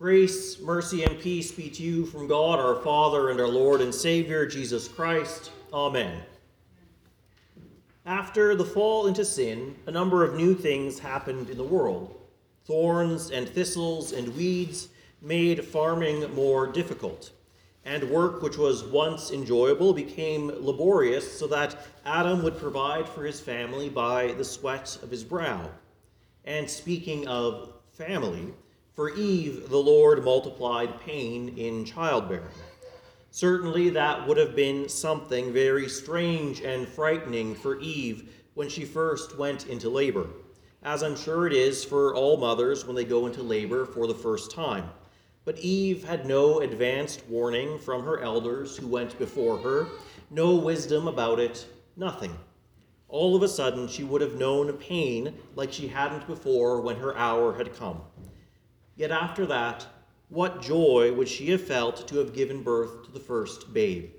Grace, mercy, and peace be to you from God our Father and our Lord and Savior, Jesus Christ. Amen. After the fall into sin, a number of new things happened in the world. Thorns and thistles and weeds made farming more difficult, and work which was once enjoyable became laborious so that Adam would provide for his family by the sweat of his brow. And speaking of family, for Eve, the Lord multiplied pain in childbearing. Certainly, that would have been something very strange and frightening for Eve when she first went into labor, as I'm sure it is for all mothers when they go into labor for the first time. But Eve had no advanced warning from her elders who went before her, no wisdom about it, nothing. All of a sudden, she would have known pain like she hadn't before when her hour had come. Yet after that, what joy would she have felt to have given birth to the first babe,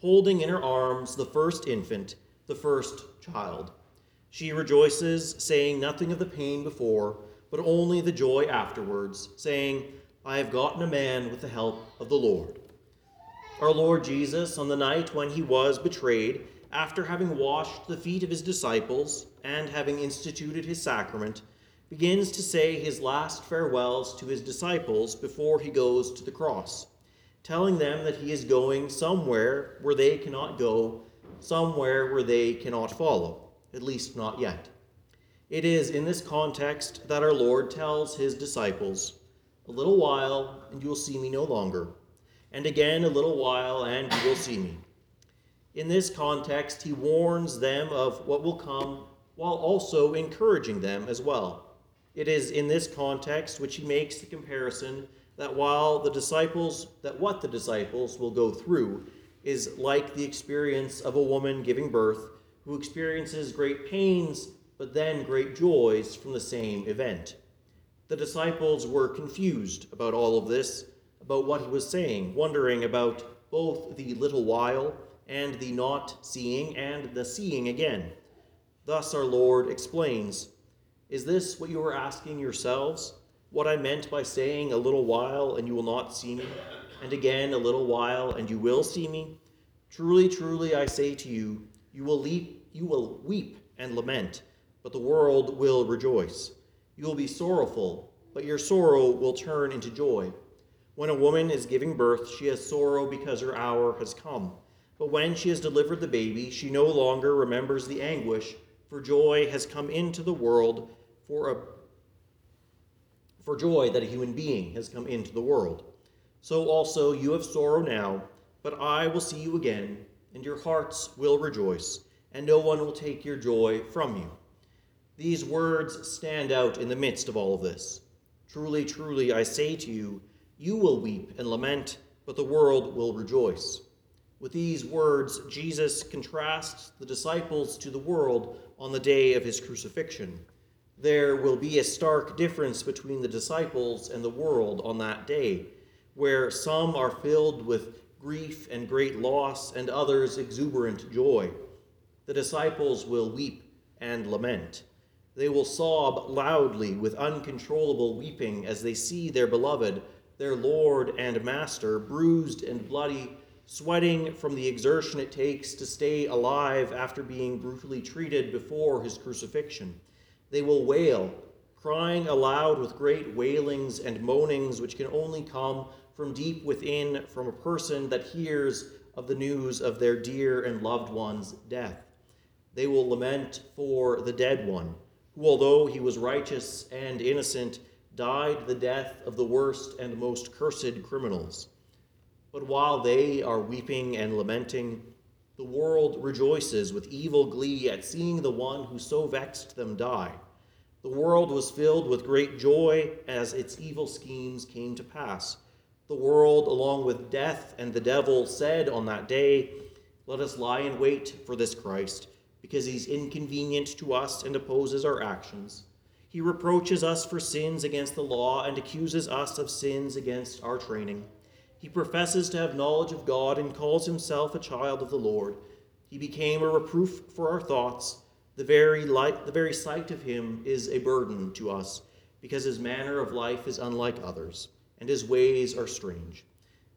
holding in her arms the first infant, the first child. She rejoices, saying nothing of the pain before, but only the joy afterwards, saying, I have gotten a man with the help of the Lord. Our Lord Jesus, on the night when he was betrayed, after having washed the feet of his disciples and having instituted his sacrament, begins to say his last farewells to his disciples before he goes to the cross, telling them that he is going somewhere where they cannot go, somewhere where they cannot follow, at least not yet. It is in this context that our Lord tells his disciples, A little while, and you will see me no longer, and again a little while, and you will see me. In this context, he warns them of what will come while also encouraging them as well. It is in this context which he makes the comparison that while the disciples, that what the disciples will go through is like the experience of a woman giving birth who experiences great pains but then great joys from the same event. The disciples were confused about all of this, about what he was saying, wondering about both the little while and the not seeing and the seeing again. Thus our Lord explains is this what you are asking yourselves? What I meant by saying, A little while, and you will not see me, and again, a little while, and you will see me? Truly, truly, I say to you, you will, leap, you will weep and lament, but the world will rejoice. You will be sorrowful, but your sorrow will turn into joy. When a woman is giving birth, she has sorrow because her hour has come. But when she has delivered the baby, she no longer remembers the anguish, for joy has come into the world for, a, for joy that a human being has come into the world. So also you have sorrow now, but I will see you again, and your hearts will rejoice, and no one will take your joy from you. These words stand out in the midst of all of this. Truly, truly, I say to you, you will weep and lament, but the world will rejoice. With these words, Jesus contrasts the disciples to the world on the day of his crucifixion there will be a stark difference between the disciples and the world on that day, where some are filled with grief and great loss, and others exuberant joy. The disciples will weep and lament. They will sob loudly with uncontrollable weeping as they see their beloved, their Lord and Master, bruised and bloody, sweating from the exertion it takes to stay alive after being brutally treated before his crucifixion they will wail, crying aloud with great wailings and moanings, which can only come from deep within from a person that hears of the news of their dear and loved one's death. They will lament for the dead one, who, although he was righteous and innocent, died the death of the worst and most cursed criminals. But while they are weeping and lamenting, the world rejoices with evil glee at seeing the one who so vexed them die. The world was filled with great joy as its evil schemes came to pass. The world, along with death and the devil, said on that day, Let us lie in wait for this Christ, because he's inconvenient to us and opposes our actions. He reproaches us for sins against the law and accuses us of sins against our training. He professes to have knowledge of God and calls himself a child of the Lord. He became a reproof for our thoughts. The very, light, the very sight of him is a burden to us, because his manner of life is unlike others, and his ways are strange.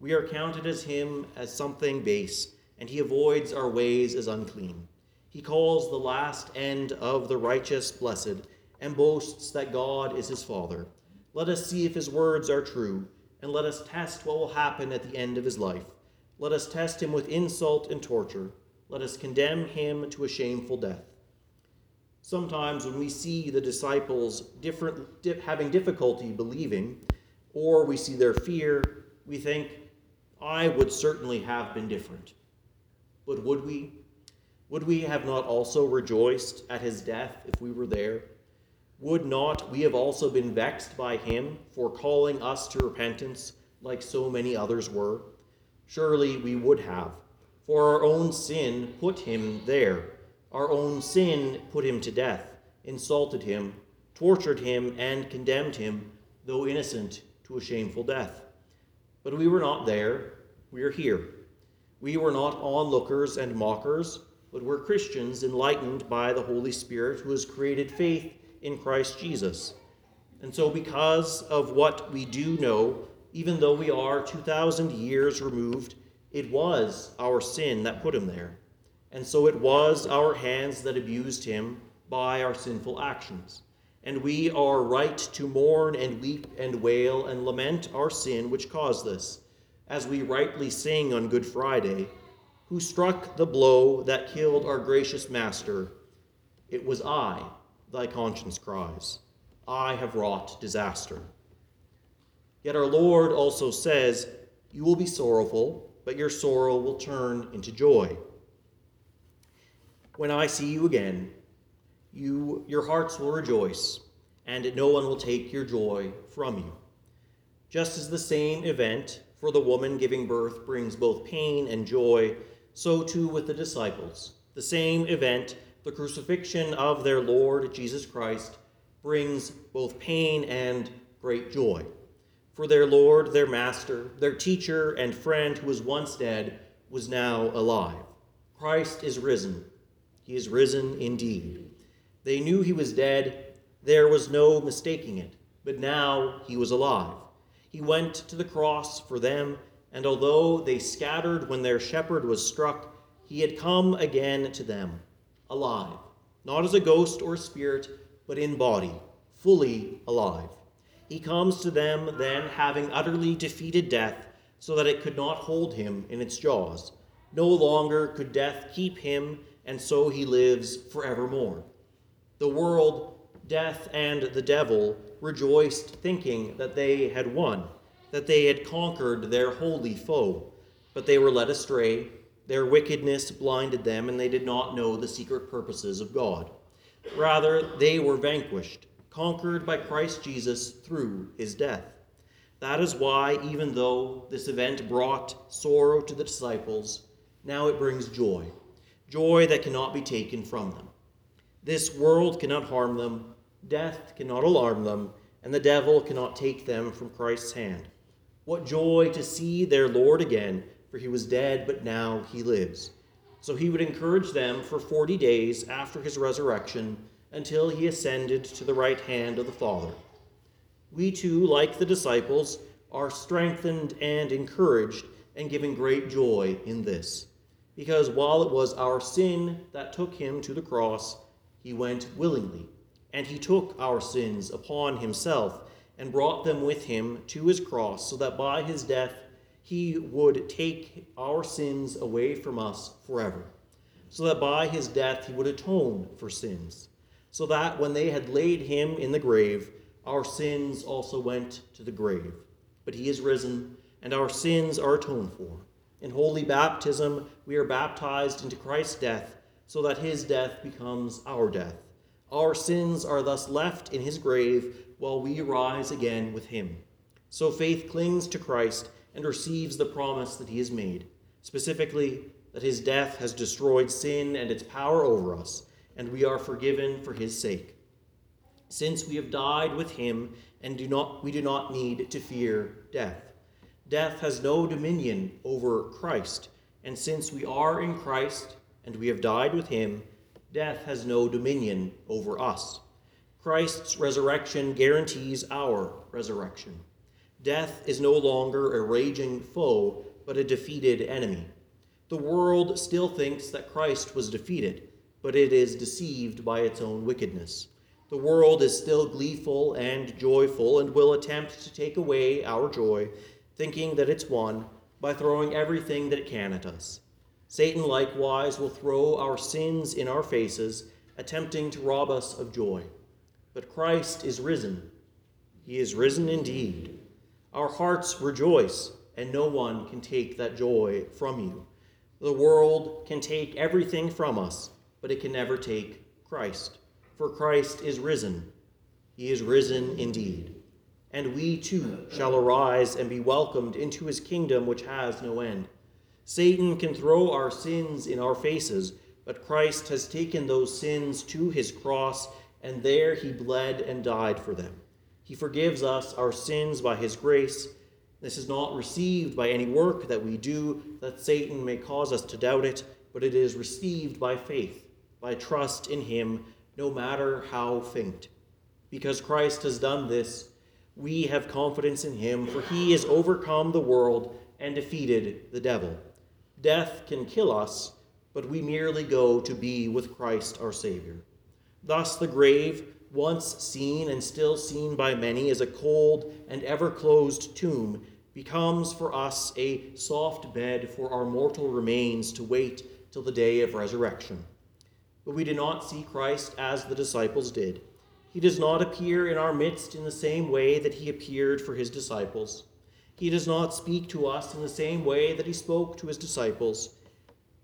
We are counted as him as something base, and he avoids our ways as unclean. He calls the last end of the righteous blessed, and boasts that God is his Father. Let us see if his words are true, and let us test what will happen at the end of his life. Let us test him with insult and torture. Let us condemn him to a shameful death. Sometimes, when we see the disciples different, di- having difficulty believing, or we see their fear, we think, I would certainly have been different. But would we? Would we have not also rejoiced at his death if we were there? Would not we have also been vexed by him for calling us to repentance like so many others were? Surely we would have, for our own sin put him there. Our own sin put him to death, insulted him, tortured him, and condemned him, though innocent, to a shameful death. But we were not there, we are here. We were not onlookers and mockers, but were Christians enlightened by the Holy Spirit who has created faith in Christ Jesus. And so, because of what we do know, even though we are 2,000 years removed, it was our sin that put him there. And so it was our hands that abused him by our sinful actions. And we are right to mourn and weep and wail and lament our sin which caused this, as we rightly sing on Good Friday, who struck the blow that killed our gracious Master. It was I, thy conscience cries. I have wrought disaster. Yet our Lord also says, You will be sorrowful, but your sorrow will turn into joy. When I see you again, you, your hearts will rejoice, and no one will take your joy from you. Just as the same event for the woman giving birth brings both pain and joy, so too with the disciples. The same event, the crucifixion of their Lord Jesus Christ, brings both pain and great joy. For their Lord, their Master, their teacher and friend who was once dead, was now alive. Christ is risen. He is risen indeed. They knew he was dead. There was no mistaking it. But now he was alive. He went to the cross for them, and although they scattered when their shepherd was struck, he had come again to them, alive, not as a ghost or a spirit, but in body, fully alive. He comes to them then, having utterly defeated death, so that it could not hold him in its jaws. No longer could death keep him, and so he lives forevermore. The world, death, and the devil rejoiced, thinking that they had won, that they had conquered their holy foe. But they were led astray, their wickedness blinded them, and they did not know the secret purposes of God. Rather, they were vanquished, conquered by Christ Jesus through his death. That is why, even though this event brought sorrow to the disciples, now it brings joy, joy that cannot be taken from them. This world cannot harm them, death cannot alarm them, and the devil cannot take them from Christ's hand. What joy to see their Lord again, for he was dead, but now he lives. So he would encourage them for forty days after his resurrection until he ascended to the right hand of the Father. We too, like the disciples, are strengthened and encouraged and given great joy in this. Because while it was our sin that took him to the cross, he went willingly, and he took our sins upon himself and brought them with him to his cross, so that by his death he would take our sins away from us forever, so that by his death he would atone for sins, so that when they had laid him in the grave, our sins also went to the grave. But he is risen, and our sins are atoned for. In holy baptism, we are baptized into Christ's death, so that his death becomes our death. Our sins are thus left in his grave, while we rise again with him. So faith clings to Christ and receives the promise that he has made, specifically, that his death has destroyed sin and its power over us, and we are forgiven for his sake. Since we have died with him and do not, we do not need to fear death. Death has no dominion over Christ, and since we are in Christ and we have died with him, death has no dominion over us. Christ's resurrection guarantees our resurrection. Death is no longer a raging foe, but a defeated enemy. The world still thinks that Christ was defeated, but it is deceived by its own wickedness. The world is still gleeful and joyful and will attempt to take away our joy, thinking that it's won by throwing everything that it can at us. Satan likewise will throw our sins in our faces, attempting to rob us of joy. But Christ is risen. He is risen indeed. Our hearts rejoice, and no one can take that joy from you. The world can take everything from us, but it can never take Christ for Christ is risen. He is risen indeed. And we too shall arise and be welcomed into his kingdom which has no end. Satan can throw our sins in our faces, but Christ has taken those sins to his cross, and there he bled and died for them. He forgives us our sins by his grace. This is not received by any work that we do, that Satan may cause us to doubt it, but it is received by faith, by trust in him no matter how faint. Because Christ has done this, we have confidence in him, for he has overcome the world and defeated the devil. Death can kill us, but we merely go to be with Christ our Savior. Thus, the grave, once seen and still seen by many as a cold and ever closed tomb, becomes for us a soft bed for our mortal remains to wait till the day of resurrection but we do not see Christ as the disciples did. He does not appear in our midst in the same way that he appeared for his disciples. He does not speak to us in the same way that he spoke to his disciples.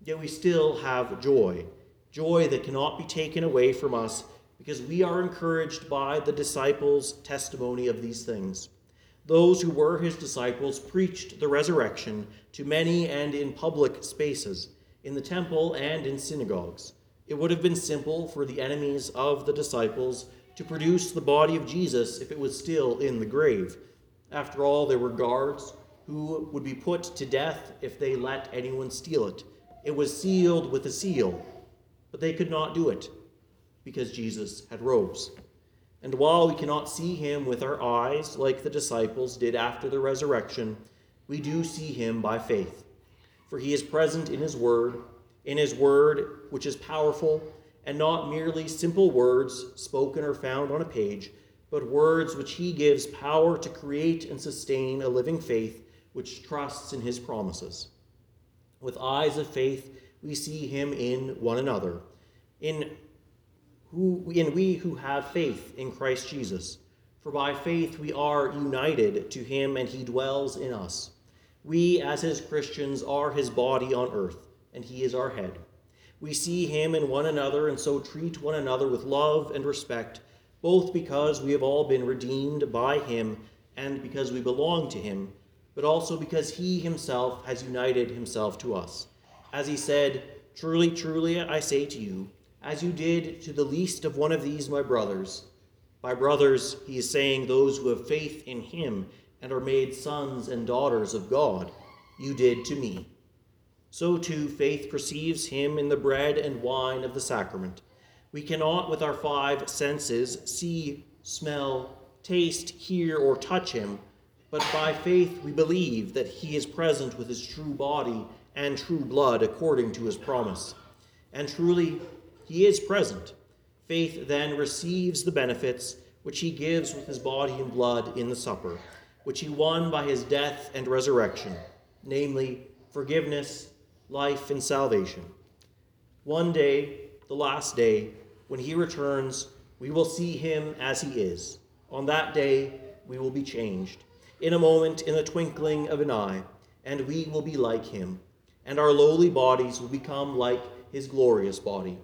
Yet we still have joy, joy that cannot be taken away from us because we are encouraged by the disciples' testimony of these things. Those who were his disciples preached the resurrection to many and in public spaces, in the temple and in synagogues. It would have been simple for the enemies of the disciples to produce the body of Jesus if it was still in the grave. After all, there were guards who would be put to death if they let anyone steal it. It was sealed with a seal, but they could not do it because Jesus had rose. And while we cannot see him with our eyes like the disciples did after the resurrection, we do see him by faith. For he is present in his word in his word, which is powerful, and not merely simple words spoken or found on a page, but words which he gives power to create and sustain a living faith which trusts in his promises. With eyes of faith, we see him in one another, in who in we who have faith in Christ Jesus. For by faith we are united to him and he dwells in us. We, as his Christians, are his body on earth and he is our head. We see him in one another and so treat one another with love and respect, both because we have all been redeemed by him and because we belong to him, but also because he himself has united himself to us. As he said, Truly, truly, I say to you, as you did to the least of one of these my brothers. By brothers, he is saying those who have faith in him and are made sons and daughters of God, you did to me so too faith perceives him in the bread and wine of the sacrament. We cannot, with our five senses, see, smell, taste, hear, or touch him, but by faith we believe that he is present with his true body and true blood according to his promise. And truly, he is present. Faith then receives the benefits which he gives with his body and blood in the supper, which he won by his death and resurrection, namely, forgiveness life, and salvation. One day, the last day, when he returns, we will see him as he is. On that day, we will be changed. In a moment, in the twinkling of an eye, and we will be like him, and our lowly bodies will become like his glorious body.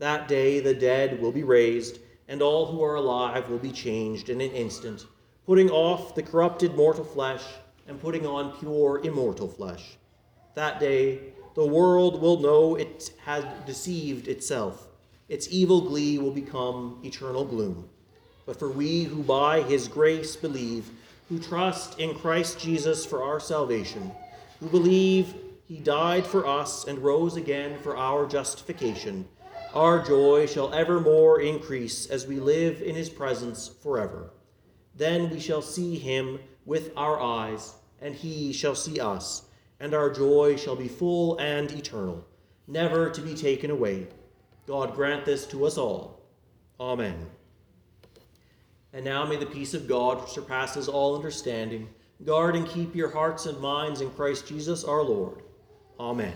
That day, the dead will be raised, and all who are alive will be changed in an instant, putting off the corrupted mortal flesh and putting on pure immortal flesh. That day, the world will know it has deceived itself. Its evil glee will become eternal gloom. But for we who by his grace believe, who trust in Christ Jesus for our salvation, who believe he died for us and rose again for our justification, our joy shall evermore increase as we live in his presence forever. Then we shall see him with our eyes, and he shall see us, and our joy shall be full and eternal, never to be taken away. God grant this to us all. Amen. And now may the peace of God, which surpasses all understanding, guard and keep your hearts and minds in Christ Jesus our Lord. Amen.